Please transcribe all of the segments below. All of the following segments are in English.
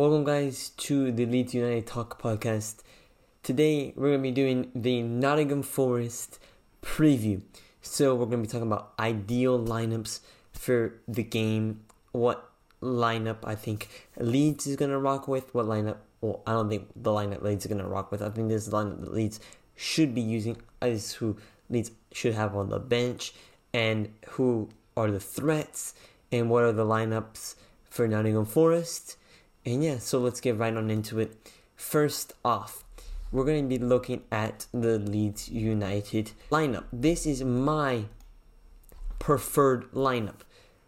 Welcome, guys, to the Leeds United Talk podcast. Today, we're going to be doing the Nottingham Forest preview. So, we're going to be talking about ideal lineups for the game, what lineup I think Leeds is going to rock with, what lineup, well, I don't think the lineup Leeds is going to rock with. I think this lineup that Leeds should be using is who Leeds should have on the bench and who are the threats and what are the lineups for Nottingham Forest. And yeah, so let's get right on into it. First off, we're going to be looking at the Leeds United lineup. This is my preferred lineup.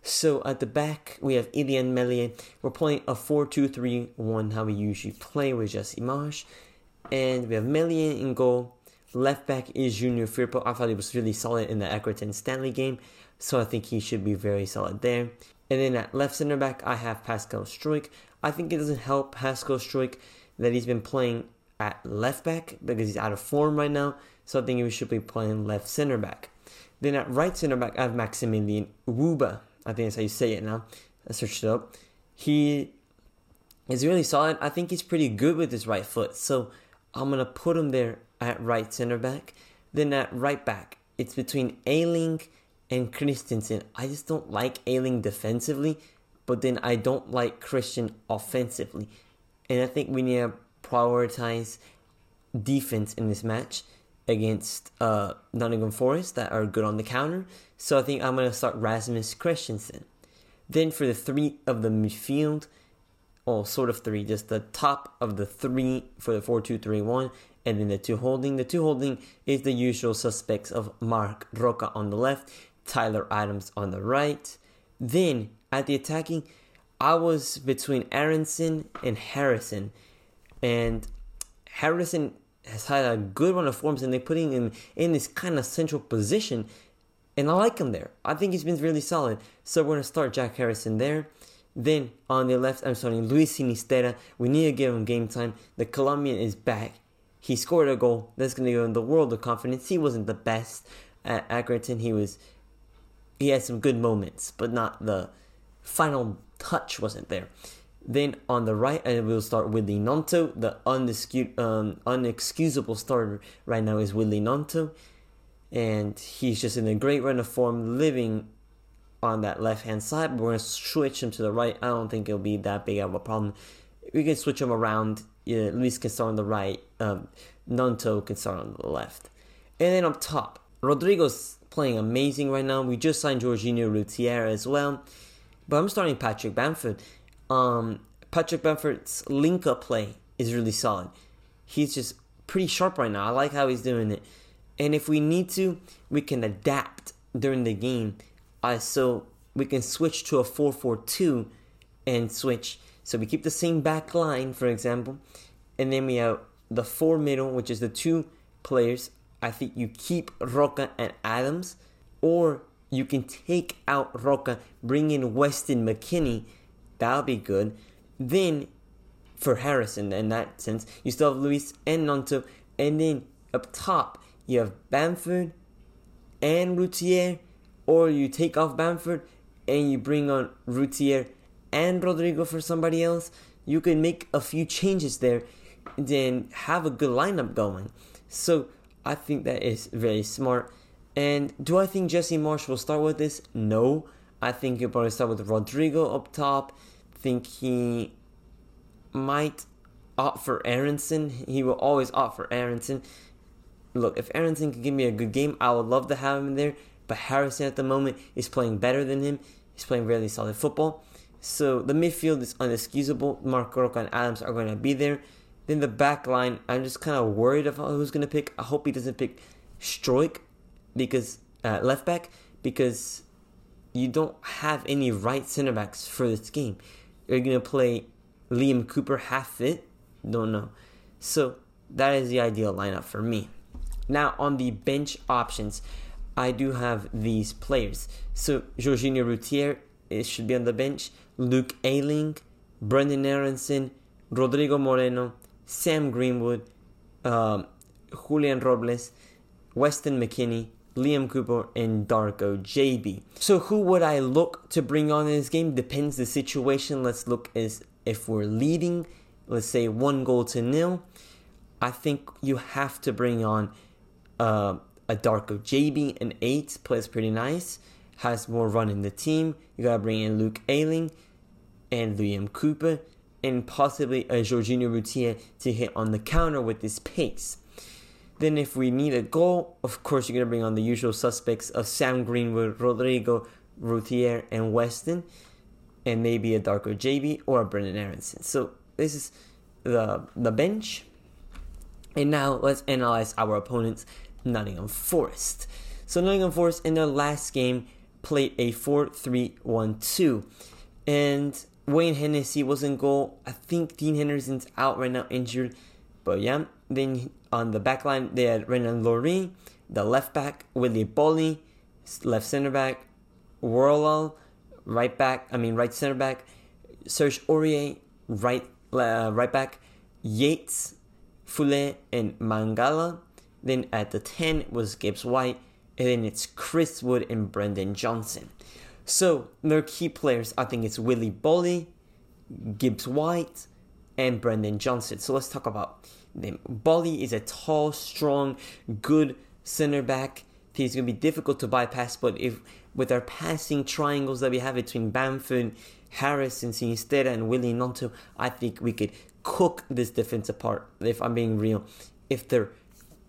So at the back, we have Illan Meslier. We're playing a 4 2 3 1, how we usually play with Jesse Marsch. And we have Meslier in goal. Left back is Junior Firpo. I thought he was really solid in the Accrington Stanley game, so I think he should be very solid there. And then at left center back, I have Pascal Struijk. I think it doesn't help Pascal Struijk that he's been playing at left back because he's out of form right now. So I think he should be playing left center back. Then at right center back, I have Maximilian Wöber. I think that's how you say it now. I searched it up. He is really solid. I think he's pretty good with his right foot. So I'm going to put him there at right center back. Then at right back, it's between Ayling and Christensen. I just don't like Ayling defensively, but then I don't like Christian offensively. And I think we need to prioritize defense in this match against uh, Nottingham Forest that are good on the counter. So I think I'm going to start Rasmus Christensen. Then for the three of the midfield, well, sort of three, just the top of the three for the 4 2 3 1, and then the two holding. The two holding is the usual suspects of Marc Roca on the left, Tyler Adams on the right. Then at the attacking, I was between Aaronson and Harrison, and Harrison has had a good run of forms, and they're putting him in this kind of central position, and I like him there. I think he's been really solid. So we're gonna start Jack Harrison there. Then on the left, I'm starting Luis Sinisterra. We need to give him game time. The Colombian is back. He scored a goal. That's going to give him the world of confidence. He wasn't the best at Accrington. He was. He had some good moments, but not the final touch wasn't there. Then on the right, and we'll start Willy Gnonto. The undiscu- um, unexcusable starter right now is Willy Gnonto. And he's just in a great run of form, living on that left hand side. We're going to switch him to the right. I don't think it'll be that big of a problem. We can switch him around. Yeah, Luis can start on the right. Um, Gnonto can start on the left. And then up top, Rodrigo's playing amazing right now. We just signed Georginio Rutter as well. But I'm starting Patrick Bamford. Um, Patrick Bamford's link up play is really solid. He's just pretty sharp right now. I like how he's doing it. And if we need to, we can adapt during the game. Uh, so we can switch to a 4 4 2 and switch. So we keep the same back line, for example. And then we have the four middle, which is the two players. I think you keep Roca and Adams. Or you can take out Roca, bring in Weston McKennie. That'll be good. Then for Harrison, in that sense, you still have Luis and Gnonto. And then up top, you have Bamford and Rutter. Or you take off Bamford and you bring on Rutter and Rodrigo for somebody else. You can make a few changes there, then have a good lineup going. So I think that is very smart. And do I think Jesse Marsch will start with this? No. I think he'll probably start with Rodrigo up top. Think he might opt for Aaronson. He will always opt for Aaronson. Look, if Aaronson can give me a good game, I would love to have him there. But Harrison at the moment is playing better than him. He's playing really solid football. So the midfield is unexcusable. Marc Roca and Adams are going to be there. Then the back line, I'm just kind of worried of who's going to pick. I hope he doesn't pick Struijk because uh, left back because you don't have any right center backs for this game. You're going to play Liam Cooper half fit? Don't know. So that is the ideal lineup for me. Now on the bench options, I do have these players. So Georginio Rutter it should be on the bench. Luke Ayling, Brenden Aaronson, Rodrigo Moreno, Sam Greenwood, um, Julian Robles, Weston McKennie, Liam Cooper, and Darko Gyabi. So who would I look to bring on in this game? Depends the situation. Let's look as if we're leading, let's say one goal to nil, I think you have to bring on uh, a Darko Gyabi, an eight, plays pretty nice, has more run in the team. You gotta bring in Luke Ayling and Liam Cooper, and possibly a Georginio Rutter to hit on the counter with his pace. Then, if we need a goal, of course, you're gonna bring on the usual suspects of Sam Greenwood, Rodrigo, Routier, and Weston, and maybe a Darko Gyabi or a Brenden Aaronson. So this is the the bench. And now let's analyze our opponents, Nottingham Forest. So Nottingham Forest in their last game played a 4-3-1-2. And Wayne Hennessy was in goal. I think Dean Henderson's out right now injured. But yeah, then on the back line they had Renan Loreen, the left back, Willy Boly, left center back, Worrall, right back, I mean right center back, Serge Aurier, right uh, right back, Yates, Freuler, and Mangala. Then at the 10 was Gibbs White, and then it's Chris Wood and Brennan Johnson. So their key players, I think it's Willy Boly, Gibbs White, and Brennan Johnson. So let's talk about them. Boly is a tall, strong, good center back. He's gonna be difficult to bypass, but if with our passing triangles that we have between Bamford, Harris, and Sinisterra, and Willy Gnonto, I think we could cook this defense apart. If I'm being real, if their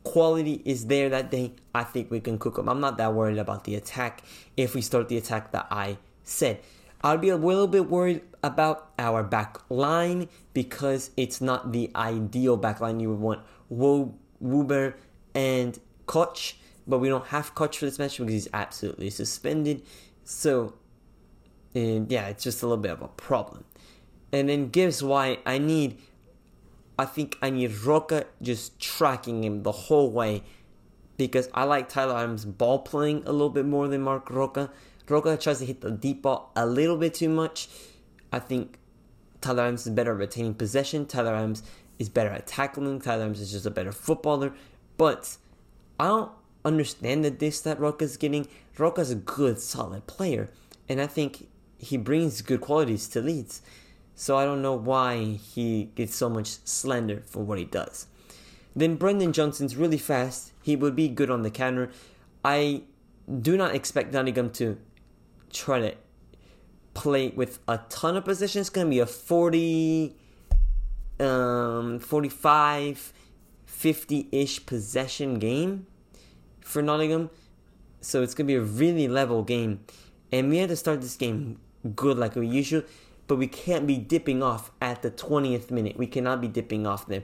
quality is there that day, I think we can cook them. I'm not that worried about the attack if we start the attack that I said. I'll be a little bit worried about our back line because it's not the ideal back line. You would want Wo, Wöber and Koch, but we don't have Koch for this match because he's absolutely suspended. So, and yeah, it's just a little bit of a problem. And then Gibbs White, I need, I think I need Roca just tracking him the whole way because I like Tyler Adams ball playing a little bit more than Marc Roca. Roca tries to hit the deep ball a little bit too much. I think Tyler Adams is better at retaining possession. Tyler Adams is better at tackling. Tyler Adams is just a better footballer. But I don't understand the diss that Roca's getting. Roca's a good, solid player. And I think he brings good qualities to Leeds. So I don't know why he gets so much slander for what he does. Then Brennan Johnson's really fast. He would be good on the counter. I do not expect Nottingham to try to play with a ton of possession. It's going to be a 40, um, 45, 50 ish possession game for Nottingham. So it's going to be a really level game. And we had to start this game good like we usually, but we can't be dipping off at the 20th minute. We cannot be dipping off there.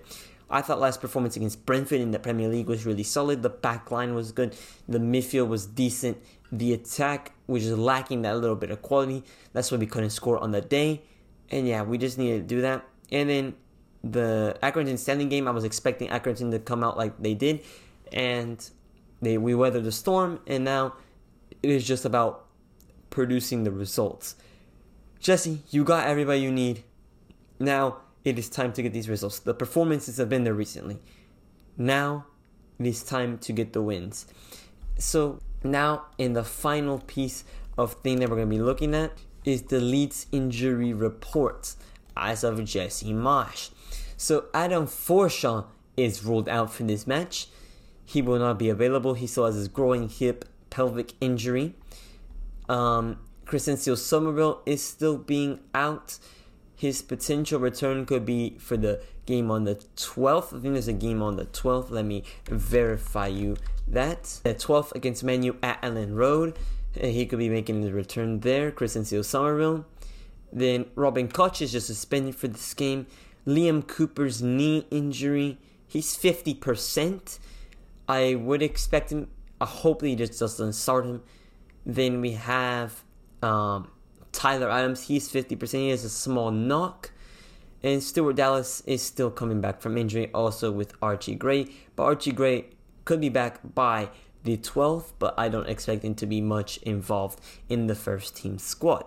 I thought last performance against Brentford in the Premier League was really solid. The back line was good. The midfield was decent. The attack was just lacking that little bit of quality. That's why we couldn't score on the day. And yeah, we just needed to do that. And then the Accrington Stanley game, I was expecting Accrington to come out like they did. And they we weathered the storm. And now it is just about producing the results. Jesse, you got everybody you need. Now it is time to get these results. The performances have been there recently. Now it is time to get the wins. So now in the final piece of thing that we're going to be looking at is the Leeds injury reports as of Jesse Marsch. So Adam Forshaw is ruled out for this match. He will not be available. He still has his growing hip pelvic injury. Um, Crysencio Summerville is still being out his potential return could be for the game on the 12th. I think there's a game on the 12th. Let me verify you that. The 12th against Menu at Elland Road. Uh, he could be making his return there. Crysencio Summerville. Then Robin Koch is just suspended for this game. Liam Cooper's knee injury. He's 50%. I would expect him. I hope he just doesn't start him. Then we have um, Tyler Adams, he's 50%. He has a small knock. And Stuart Dallas is still coming back from injury, also with Archie Gray. But Archie Gray could be back by the 12th, but I don't expect him to be much involved in the first team squad.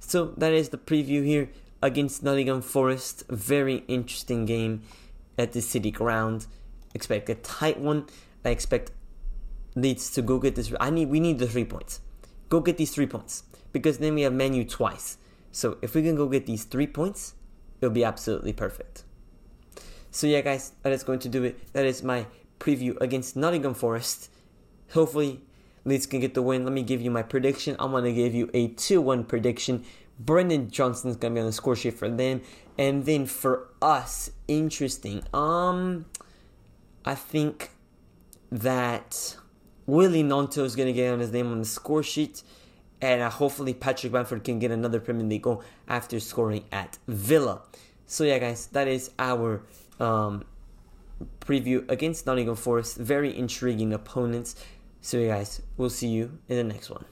So that is the preview here against Nottingham Forest. Very interesting game at the City Ground. Expect a tight one. I expect Leeds to go get this. I need. We need the three points. Go get these three points because then we have Menu twice. So if we can go get these three points, it'll be absolutely perfect. So yeah, guys, that is going to do it. That is my preview against Nottingham Forest. Hopefully, Leeds can get the win. Let me give you my prediction. I'm gonna give you a 2-1 prediction. Brennan Johnson's gonna be on the score sheet for them, and then for us, interesting. Um, I think that Willy Gnonto is gonna get on his name on the score sheet and uh, hopefully Patrick Bamford can get another Premier League goal after scoring at Villa. So yeah, guys, that is our um, preview against Nottingham Forest. Very intriguing opponents. So yeah, guys, we'll see you in the next one.